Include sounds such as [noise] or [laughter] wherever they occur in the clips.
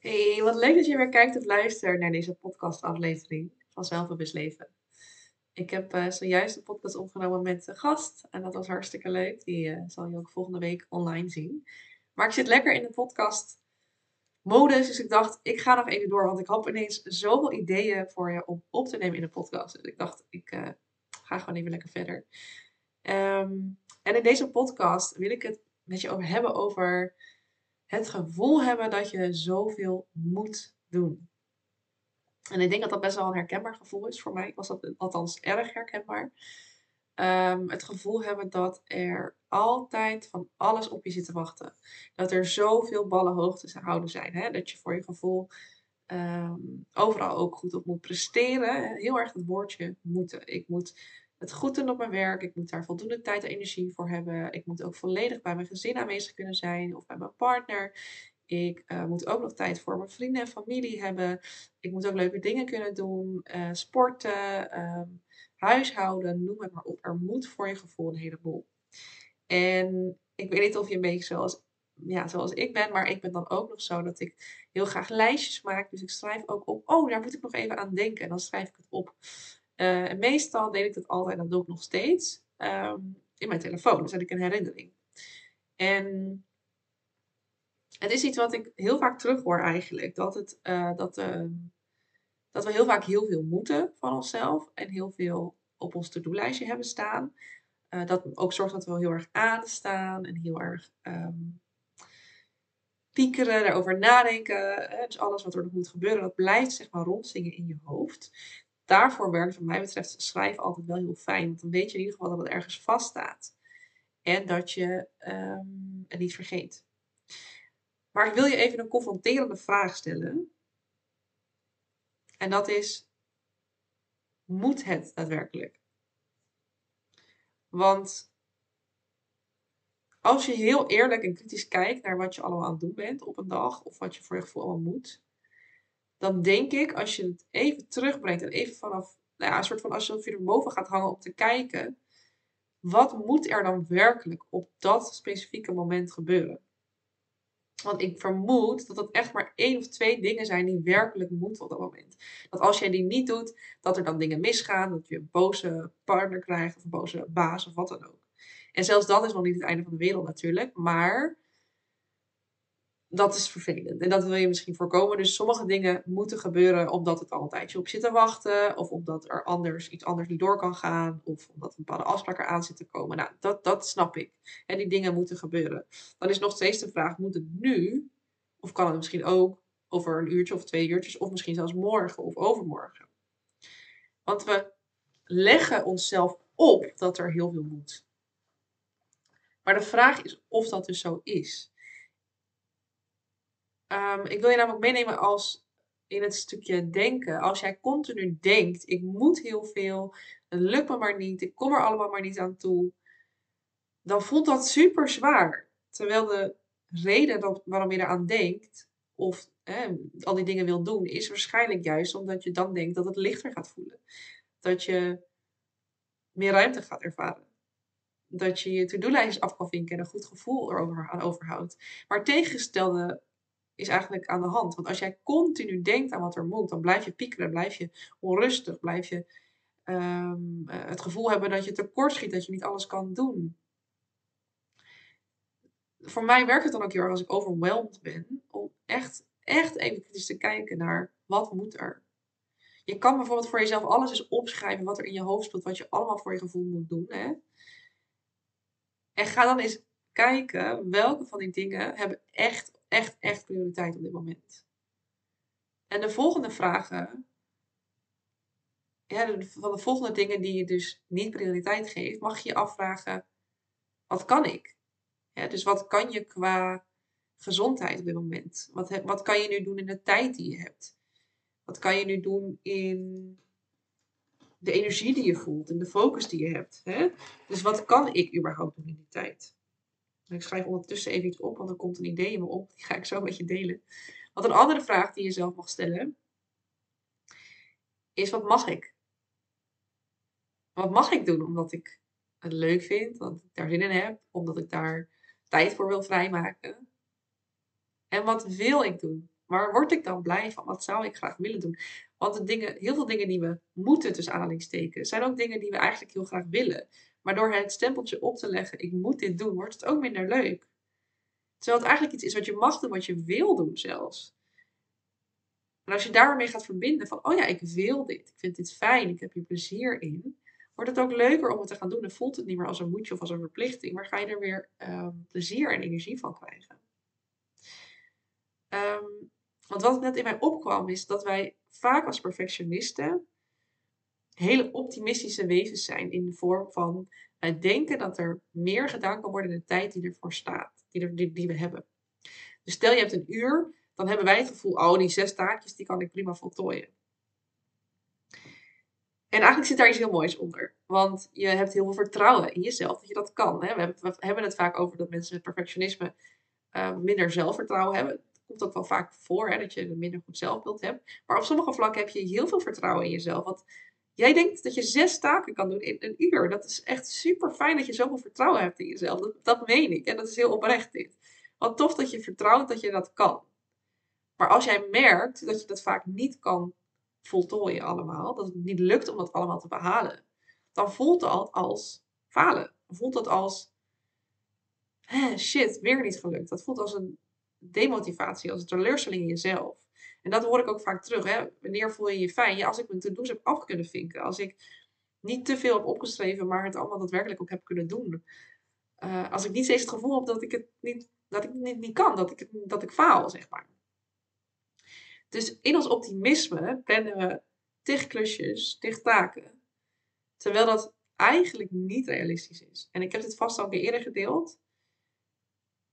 Hey, wat leuk dat je weer kijkt of luistert naar deze podcastaflevering van Zelfbewust Leven. Ik heb eh, zojuist een podcast opgenomen met een gast en dat was hartstikke leuk. Die eh, zal je ook volgende week online zien. Maar ik zit lekker in de podcast modus, dus ik dacht, ik ga nog even door, want ik had ineens zoveel ideeën voor je om op te nemen in de podcast. Dus ik dacht, ik eh, ga gewoon even lekker verder. Ehm, en in deze podcast wil ik het met je over hebben over het gevoel hebben dat je zoveel moet doen. En ik denk dat dat best wel een herkenbaar gevoel is voor mij. Ik was dat althans erg herkenbaar. Ehm, het gevoel hebben dat er altijd van alles op je zit te wachten. Dat er zoveel ballen hoog te houden zijn. Hè? Dat je voor je gevoel ehm, overal ook goed op moet presteren. Heel erg het woordje moeten. Ik moet het goed doen op mijn werk. Ik moet daar voldoende tijd en energie voor hebben. Ik moet ook volledig bij mijn gezin aanwezig kunnen zijn of bij mijn partner. Ik uh, moet ook nog tijd voor mijn vrienden en familie hebben. Ik moet ook leuke dingen kunnen doen. Uh, sporten, uh, huishouden, noem het maar op. Er moet voor je gevoel een heleboel. En ik weet niet of je een beetje zoals, ja, zoals ik ben, maar ik ben dan ook nog zo dat ik heel graag lijstjes maak. Dus ik schrijf ook op, oh, daar moet ik nog even aan denken. En dan schrijf ik het op. En meestal deed ik dat altijd, en dat doe ik nog steeds, um, in mijn telefoon. Dan zet ik een herinnering. En het is iets wat ik heel vaak terughoor eigenlijk. Dat, het, uh, dat, uh, dat we heel vaak heel veel moeten van onszelf. En heel veel op ons to-do-lijstje hebben staan. Uh, dat ook zorgt dat we heel erg aanstaan. En heel erg um, piekeren, daarover nadenken. Dus alles wat er nog moet gebeuren, dat blijft zeg maar rondzingen in je hoofd daarvoor werkt wat mij betreft schrijven altijd wel heel fijn. Want dan weet je in ieder geval dat het ergens vaststaat. En dat je um, het niet vergeet. Maar ik wil je even een confronterende vraag stellen. En dat is, moet het daadwerkelijk? Want als je heel eerlijk en kritisch kijkt naar wat je allemaal aan het doen bent op een dag, of wat je voor je gevoel allemaal moet, dan denk ik, als je het even terugbrengt en even vanaf, nou ja, een soort van alsof je er boven gaat hangen om te kijken, wat moet er dan werkelijk op dat specifieke moment gebeuren? Want ik vermoed dat het echt maar één of twee dingen zijn die werkelijk moeten op dat moment. Dat als jij die niet doet, dat er dan dingen misgaan, dat je een boze partner krijgt of een boze baas of wat dan ook. En zelfs dat is nog niet het einde van de wereld natuurlijk, maar dat is vervelend. En dat wil je misschien voorkomen. Dus sommige dingen moeten gebeuren omdat het al een tijdje op zit te wachten. Of omdat er anders iets anders niet door kan gaan. Of omdat een bepaalde afspraak eraan zit te komen. Nou, dat, dat snap ik. En die dingen moeten gebeuren. Dan is nog steeds de vraag, moet het nu? Of kan het misschien ook over een uurtje of twee uurtjes. Of misschien zelfs morgen of overmorgen. Want we leggen onszelf op dat er heel veel moet. Maar de vraag is of dat dus zo is. Um, ik wil je namelijk meenemen als in het stukje denken. Als jij continu denkt, ik moet heel veel, het lukt me maar niet, ik kom er allemaal maar niet aan toe, dan voelt dat super zwaar. Terwijl de reden dat, waarom je eraan denkt, of al die dingen wil doen, is waarschijnlijk juist omdat je dan denkt dat het lichter gaat voelen. Dat je meer ruimte gaat ervaren. Dat je je to-do-lijstjes af kan vinken en een goed gevoel erover aan overhoudt. Maar tegengestelde is eigenlijk aan de hand. Want als jij continu denkt aan wat er moet, dan blijf je piekeren, blijf je onrustig, blijf je um, het gevoel hebben dat je tekort schiet, dat je niet alles kan doen. Voor mij werkt het dan ook heel erg als ik overweldigd ben, om echt, echt even kritisch te kijken naar wat moet er. Je kan bijvoorbeeld voor jezelf alles eens opschrijven wat er in je hoofd speelt, wat je allemaal voor je gevoel moet doen. Hè? En ga dan eens kijken welke van die dingen hebben echt echt, echt prioriteit op dit moment. En de volgende vragen, ja, van de volgende dingen die je dus niet prioriteit geeft, mag je je afvragen: wat kan ik? Dus wat kan je qua gezondheid op dit moment? Wat, wat kan je nu doen in de tijd die je hebt? Wat kan je nu doen in de energie die je voelt en de focus die je hebt? Hè? Dus wat kan ik überhaupt doen in die tijd? Ik schrijf ondertussen even iets op, want er komt een idee in me op. Die ga ik zo met je delen. Want een andere vraag die je zelf mag stellen is: wat mag ik? Wat mag ik doen omdat ik het leuk vind, omdat ik daar zin in heb, omdat ik daar tijd voor wil vrijmaken? En wat wil ik doen? Maar word ik dan blij van? Wat zou ik graag willen doen? Want de dingen, heel veel dingen die we moeten tussen aanhalingstekens, zijn ook dingen die we eigenlijk heel graag willen. Maar door het stempeltje op te leggen, ik moet dit doen, wordt het ook minder leuk. Terwijl het eigenlijk iets is wat je mag doen, wat je wil doen zelfs. En als je daarmee gaat verbinden van, oh ja, ik wil dit, ik vind dit fijn, ik heb hier plezier in, wordt het ook leuker om het te gaan doen. Dan voelt het niet meer als een moedje of als een verplichting, maar ga je er weer ehm, plezier en energie van krijgen. Ehm, want wat net in mij opkwam is dat wij vaak als perfectionisten hele optimistische wezens zijn in de vorm van wij denken dat er meer gedaan kan worden in de tijd die ervoor staat, die, er, die, we hebben. Dus stel je hebt een uur, dan hebben wij het gevoel, oh die zes taakjes die kan ik prima voltooien. En eigenlijk zit daar iets heel moois onder. Want je hebt heel veel vertrouwen in jezelf dat je dat kan. Hè? We, hebben het vaak over dat mensen met perfectionisme uh, minder zelfvertrouwen hebben. Het komt ook wel vaak voor hè, dat je een minder goed zelfbeeld hebt. Maar op sommige vlakken heb je heel veel vertrouwen in jezelf. Want jij denkt dat je zes taken kan doen in een uur. Dat is echt super fijn dat je zoveel vertrouwen hebt in jezelf. Dat, meen ik. En dat is heel oprecht dit. Wat tof dat je vertrouwt dat je dat kan. Maar als jij merkt dat je dat vaak niet kan voltooien allemaal, dat het niet lukt om dat allemaal te behalen, dan voelt dat als falen. Voelt dat als shit, weer niet gelukt. Dat voelt als een demotivatie, als een teleurstelling in jezelf. En dat hoor ik ook vaak terug. Hè? Wanneer voel je je fijn? Als ik mijn to-do's heb af kunnen vinken. Als ik niet te veel heb opgeschreven, maar het allemaal daadwerkelijk ook heb kunnen doen. Uh, als ik niet steeds het gevoel heb dat ik het niet, dat ik niet, niet kan, dat ik, dat ik faal, zeg maar. Dus in ons optimisme plannen we tig klusjes, tig taken. Terwijl dat eigenlijk niet realistisch is. En ik heb dit vast al een keer eerder gedeeld.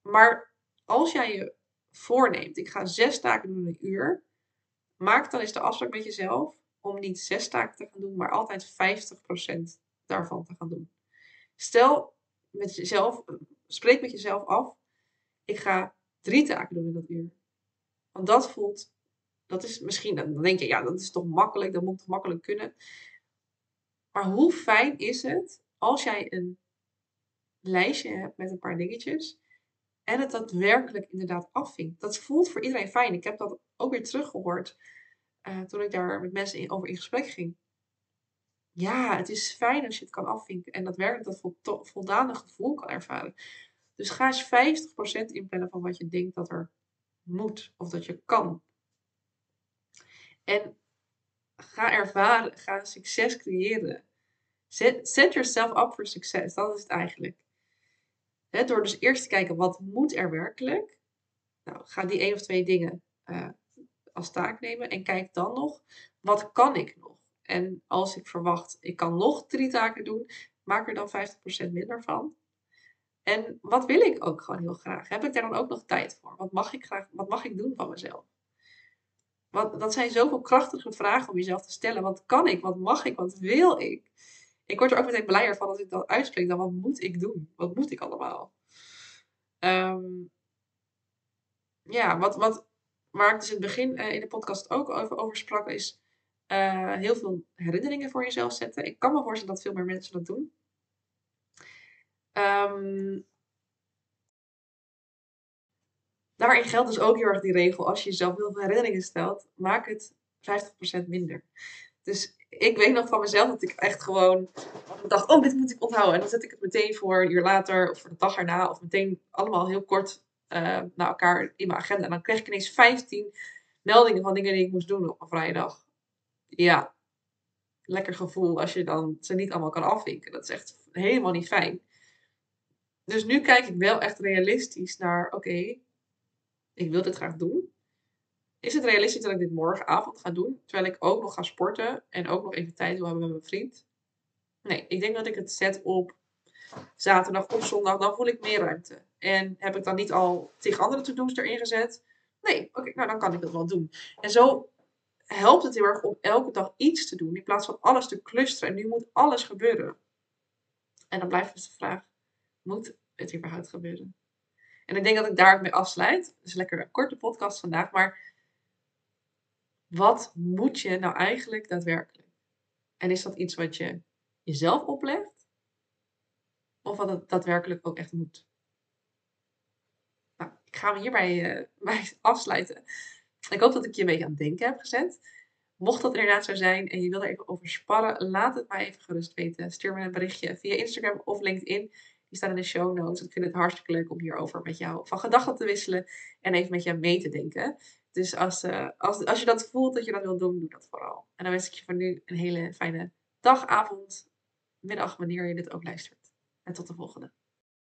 Maar als jij je voorneemt, ik ga zes taken doen in een uur, maak dan eens de afspraak met jezelf om niet zes taken te gaan doen, maar altijd 50% daarvan te gaan doen. Stel met jezelf, spreek met jezelf af, ik ga drie taken doen in dat uur. Want dat voelt dat is misschien, dan denk je, ja, dat is toch makkelijk, dat moet toch makkelijk kunnen. Maar hoe fijn is het als jij een lijstje hebt met een paar dingetjes en het daadwerkelijk inderdaad afvinkt? Dat voelt voor iedereen fijn. Ik heb dat ook weer teruggehoord uh, toen ik daar met mensen in, over in gesprek ging. Ja, het is fijn als je het kan afvinken en daadwerkelijk dat voldane gevoel kan ervaren. Dus ga eens 50% inplannen van wat je denkt dat er moet of dat je kan. En ga ervaren, ga succes creëren. Set, set yourself up for succes, dat is het eigenlijk. Door dus eerst te kijken, wat moet er werkelijk? Nou, ga die één of twee dingen uh, als taak nemen. En kijk dan nog, wat kan ik nog? En als ik verwacht, ik kan nog drie taken doen, maak er dan 50% minder van. En wat wil ik ook gewoon heel graag? Heb ik daar dan ook nog tijd voor? Wat mag ik graag, wat mag ik doen van mezelf? Wat, dat zijn zoveel krachtige vragen om jezelf te stellen. Wat kan ik? Wat mag ik? Wat wil ik? Ik word er ook meteen blijer van als ik dat uitspreek. Dan wat moet ik doen? Wat moet ik allemaal? Ehm, ja, wat, wat, waar ik dus in het begin uh, in de podcast ook over, over sprak, is uh, heel veel herinneringen voor jezelf zetten. Ik kan me voorstellen dat veel meer mensen dat doen. Um, Daarin geldt dus ook heel erg die regel. Als je jezelf heel veel herinneringen stelt, maak het 50% minder. Dus ik weet nog van mezelf dat ik echt gewoon dacht, oh, dit moet ik onthouden. En dan zet ik het meteen voor een uur later of voor de dag erna. Of meteen allemaal heel kort uh, naar elkaar in mijn agenda. En dan kreeg ik ineens 15 meldingen van dingen die ik moest doen op een vrije dag. Ja, lekker gevoel als je dan ze niet allemaal kan afvinken. Dat is echt helemaal niet fijn. Dus nu kijk ik wel echt realistisch naar, oké, ik wil dit graag doen. Is het realistisch dat ik dit morgenavond ga doen, terwijl ik ook nog ga sporten en ook nog even tijd wil hebben met mijn vriend? Nee, ik denk dat ik het zet op zaterdag of zondag, dan voel ik meer ruimte. En heb ik dan niet al tegen andere to-do's erin gezet? Nee, oké, nou dan kan ik dat wel doen. En zo helpt het heel erg om elke dag iets te doen, in plaats van alles te clusteren. En nu moet alles gebeuren. En dan blijft dus de vraag, moet het überhaupt gebeuren? En ik denk dat ik daar mee afsluit. Dus lekker een korte podcast vandaag. Maar wat moet je nou eigenlijk daadwerkelijk? En is dat iets wat je jezelf oplegt? Of wat het daadwerkelijk ook echt moet? Nou, ik ga me hierbij uh, [laughs] bij afsluiten. Ik hoop dat ik je een beetje aan het denken heb gezet. Mocht dat inderdaad zo zijn en je wil er even over sparren, laat het mij even gerust weten. Stuur me een berichtje via Instagram of LinkedIn. Die staan in de show notes. Ik vind het hartstikke leuk om hierover met jou van gedachten te wisselen en even met jou mee te denken. Dus als, uh, als, als je dat voelt dat je dat wil doen, doe dat vooral. En dan wens ik je voor nu een hele fijne dag, avond, middag, wanneer je dit ook luistert. En tot de volgende.